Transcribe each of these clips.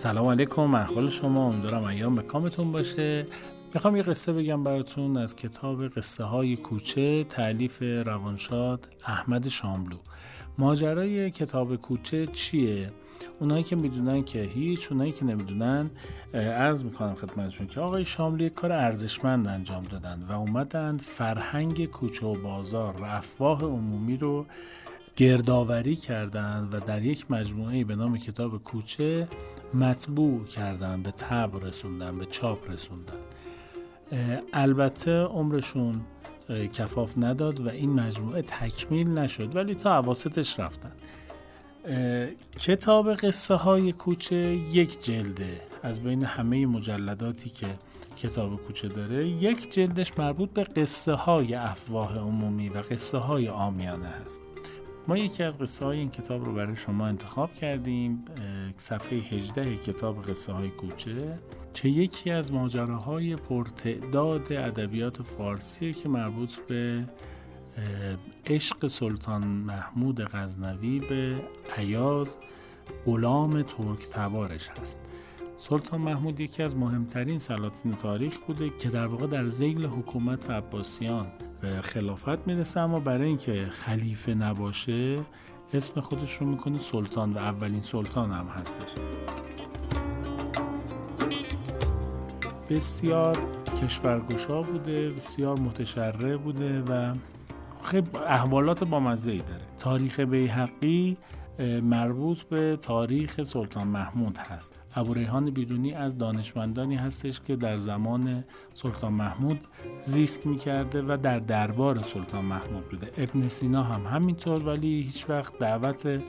سلام علیکم احوال شما. امیدوارم ایام به کامتون باشه. می‌خوام یه قصه بگم براتون از کتاب قصه های کوچه تعلیف روانشاد احمد شاملو. ماجرای کتاب کوچه چیه؟ اونایی که می‌دونن که هیچ اونایی که نمی‌دونن عرض می‌کنم خدمتشون که آقای شاملو یک کار ارزشمند انجام دادن و اومدند فرهنگ کوچه و بازار و افواه عمومی رو گردآوری کردند و در یک مجموعه به نام کتاب کوچه مطبوع کردن به تب رسوندن به چاپ رسوندن البته عمرشون کفاف نداد و این مجموعه تکمیل نشد ولی تا عواستش رفتن. کتاب قصه های کوچه یک جلده. از بین همه مجلداتی که کتاب کوچه داره یک جلدش مربوط به قصه های افواه عمومی و قصه های آمیانه هست. ما یکی از قصه های این کتاب رو برای شما انتخاب کردیم صفحه 18 کتاب قصه های کوچه که یکی از ماجراهای پرتعداد ادبیات فارسی که مربوط به عشق سلطان محمود غزنوی به عیاز غلام ترک تبارش هست. سلطان محمود یکی از مهمترین سلاطین تاریخ بوده که در واقع در زیل حکومت عباسیان به خلافت می‌رسه اما برای اینکه خلیفه نباشه اسم خودش رو می‌کنه سلطان و اولین سلطان هم هستش. بسیار کشورگشا بوده بسیار متشرع بوده و خیلی احوالات با مزه ای داره. تاریخ بیحقی مربوط به تاریخ سلطان محمود هست. ابو ریحان بیرونی از دانشمندانی هستش که در زمان سلطان محمود زیست می‌کرده و در دربار سلطان محمود بوده. ابن سینا هم همینطور ولی هیچ وقت دعوت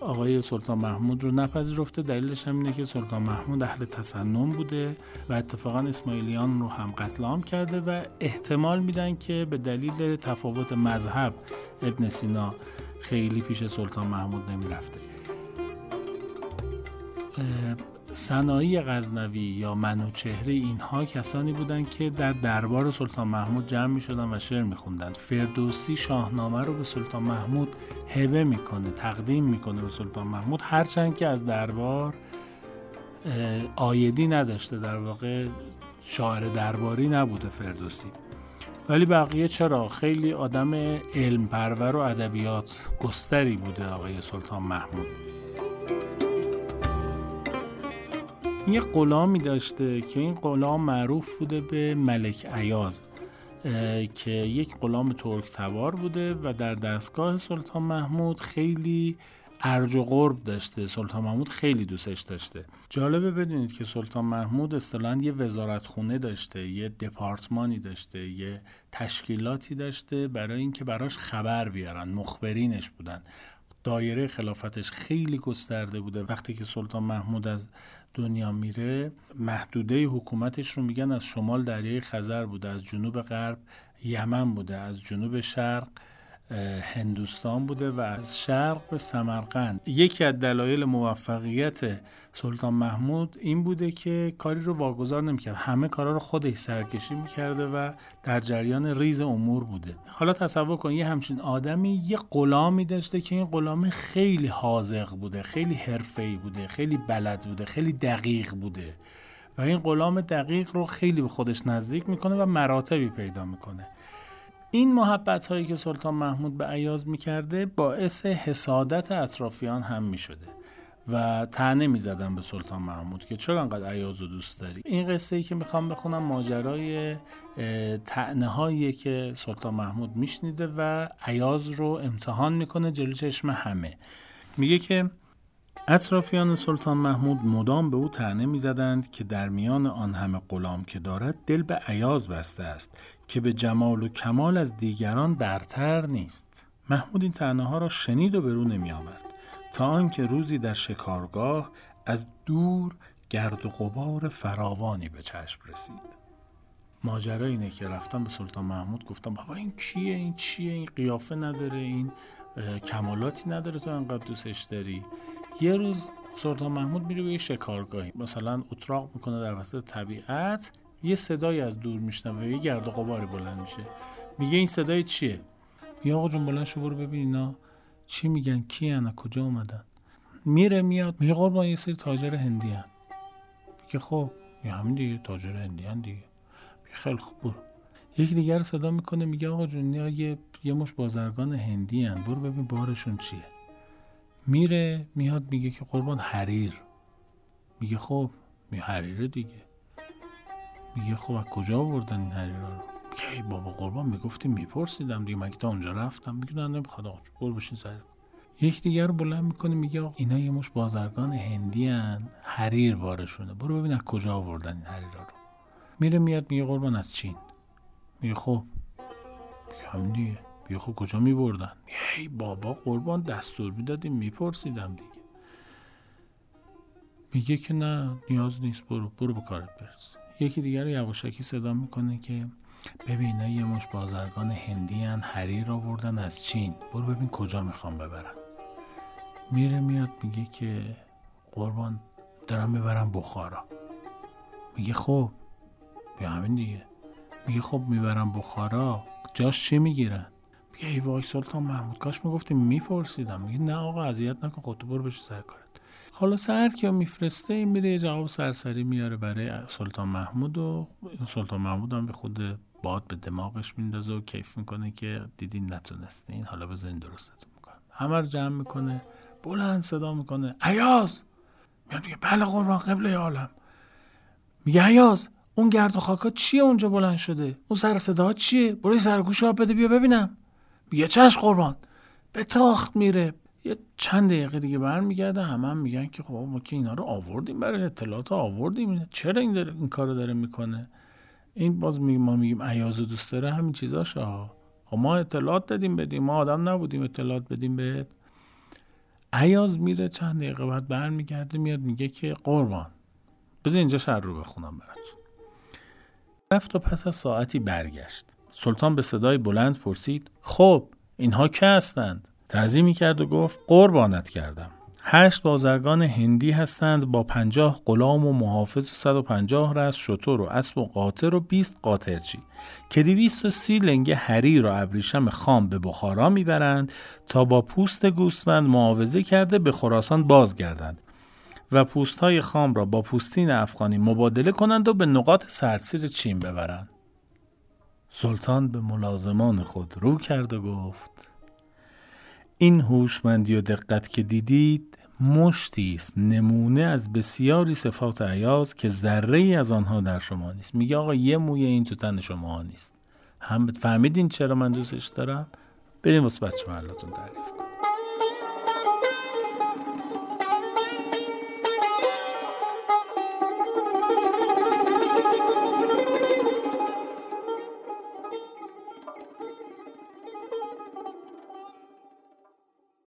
آقای سلطان محمود رو نپذیرفته. دلیلش هم اینه که سلطان محمود اهل تسنن بوده و اتفاقا اسماعیلیان رو هم قتل عام کرده و احتمال میدن که به دلیل تفاوت مذهب ابن سینا خیلی پیش سلطان محمود نمی‌رفته. سنایی غزنوی یا منوچهره اینها کسانی بودند که در دربار سلطان محمود جمع می شدن و شعر می خوندن. فردوسی شاهنامه رو به سلطان محمود هبه می‌کنه تقدیم می‌کنه به سلطان محمود. هرچند که از دربار آیدی نداشته در واقع شاعر درباری نبوده فردوسی. ولی بقیه چرا؟ خیلی آدم علم پرور و ادبیات گستری بوده آقای سلطان محمود. یه غلامی داشته که این غلام معروف بوده به ملک عیاز که یک غلام ترک تبار بوده و در دستگاه سلطان محمود خیلی ارج و قرب داشته سلطان محمود خیلی دوستش داشته. جالبه بدونید که سلطان محمود اصطلاحا یه وزارت خونه داشته یه دپارتمانی داشته یه تشکیلاتی داشته برای اینکه براش خبر بیارن مخبرینش بودن. دایره خلافتش خیلی گسترده بوده. وقتی که سلطان محمود از دنیا میره محدوده حکومتش رو میگن از شمال دریای خزر بوده از جنوب غرب یمن بوده از جنوب شرق. هندوستان بوده و از شرق به سمرقند. یکی از دلایل موفقیت سلطان محمود این بوده که کاری رو واگذار نمی‌کرد. همه کارا رو خودش سرکشی می‌کرده و در جریان ریز امور بوده. حالا تصور کن یه همچین آدمی یه غلامی داشته که این غلام خیلی حاضق بوده خیلی حرفه‌ای بوده خیلی بلد بوده خیلی دقیق بوده و این غلام دقیق رو خیلی به خودش نزدیک می‌کنه و مراتبی پیدا می‌کنه. این محبت هایی که سلطان محمود به عیاز می‌کرده باعث حسادت اطرافیان هم می‌شده و تنه می‌زدن به سلطان محمود که چرا انقدر عیاز رو دوست داری؟ این قصه ای که می‌خوام بخونم ماجرای تعنه هایی که سلطان محمود میشنیده و عیاز رو امتحان می‌کنه جلو چشم همه. میگه که اطرافیان سلطان محمود مدام به او تعنه می‌زدند که در میان آن همه غلام که دارد دل به عیاز بسته است که به جمال و کمال از دیگران برتر نیست. محمود این تنه ها را شنید و به رو نمی آورد تا آنکه روزی در شکارگاه از دور گرد و غبار فراوانی به چشم رسید. ماجرا اینه که رفتم به سلطان محمود گفتم بابا این کیه؟ این چیه؟ این قیافه نداره؟ این کمالاتی نداره تو انقدر دوستش داری. یه روز سلطان محمود میره به یه شکارگاهی. مثلا اتراق می‌کنه در وسط طبیعت یه صدایی از دور میشنوه و یه گرد و غباری بلند میشه. میگه این صدای چیه؟ یا آقا جون بلند شو برو ببین اینا. چی میگن؟ کی انا کجا اومدن؟ میره میاد. میگه قربان یه سری تاجر هندی هن. که خب یه همین دیگه تاجر هندی دیگه. خیلی خوب برو. یکی دیگر رو صدا می‌کنه میگه آقا جون یه یه مش بازرگان هندی هن. برو ببین بارشون چیه. میره میاد میگه که قربان حریر. میگه خب می حریره دیگه. میگه خب از کجا آوردن این حریرا رو؟ ای بابا قربان می‌گفتی میپرسیدم دیگه. مگه تا اونجا رفتم. میگه نه نمی‌خواد آقا برو بشین سر. یک دیگر رو بلند می‌کنه میگه آقا اینا یه مش بازرگان هندی هن. حریر بارشونه. برو ببین از کجا آوردن این حریرا رو. میره میاد میگه قربان از چین. میگه خب کم دیگه. بیا کجا میبردن؟ ای بابا قربان دستور می‌دادیم میپرسیدم دیگه. میگه که نه نیاز نیست برو برو به کارت برس. یکی دیگر یواشکی صدا می‌کنه که ببین یه مش بازرگان هندی هن حریر آوردن از چین. برو ببین کجا می‌خوام ببرن میره میاد میگه که قربان دارم می‌برم بخارا. میگه خب بیا همین دیگه. میگه خب می‌برم بخارا. جاش چی می‌گیرن میگه ای وای سلطان محمود کاش می‌گفتیم میپرسیدم. میگه نه آقا اذیت نکن خودتو برو بشه سر کارت. حالا سر کیا میفرسته؟ این میره جواب سرسری میاره برای سلطان محمود و سلطان محمود هم به خود باد به دماغش میندازه و کیف می‌کنه که دیدین نتونستین. حالا بذارین درستتون می‌کنم. همه رو جمع می‌کنه بلند صدا می‌کنه. عیاز میاد میگه بله قربان قبله عالم. میگه عیاز اون گرد و خاکا چیه اونجا بلند شده؟ اون سر صدا چیه؟ برای سرگوش آب بده بیا ببینم. میگه چش قربان. به تاخت میره. یه چند دقیقه دیگه برمیگرده همه هم میگن که خب ما که اینا رو آوردیم برای اطلاعات آوردیم. چرا این داره این کارو داره می‌کنه؟ این باز میگیم ما میگیم عیاز و دوست داره همین چیزاش ها. خب ما اطلاعات دادیم بدیم. ما آدم نبودیم اطلاعات بدیم بهت. عیاز میره چند دقیقه بعد برمیگرده میاد میگه که قربان بذار اینجا شهر رو بخونم براتون رفت و پس از ساعتی برگشت. سلطان به صدای بلند پرسید خب اینها که هستند؟ تعظیمی کرد و گفت قربانت کردم. هشت بازرگان هندی هستند با پنجاه غلام و محافظ و 150 رس شطور و اسب و قاطر و 20 قاطرچی که دویست و سی لنگه حریر و ابریشم خام به بخارا می‌برند تا با پوست گوسفند معاوضه کرده به خراسان بازگردند. و پوست های خام را با پوستین افغانی مبادله کنند و به نقاط سرسیر چین ببرند. سلطان به ملازمان خود رو کرد و گفت این هوشمندی و دقت که دیدید مشتی است نمونه از بسیاری صفات عیاز که ذره ای از آنها در شما نیست. میگه آقا یه موی این تو تن شما نیست. هم فهمیدین چرا من دوستش دارم؟ بریم واسه بچه تعریف کنم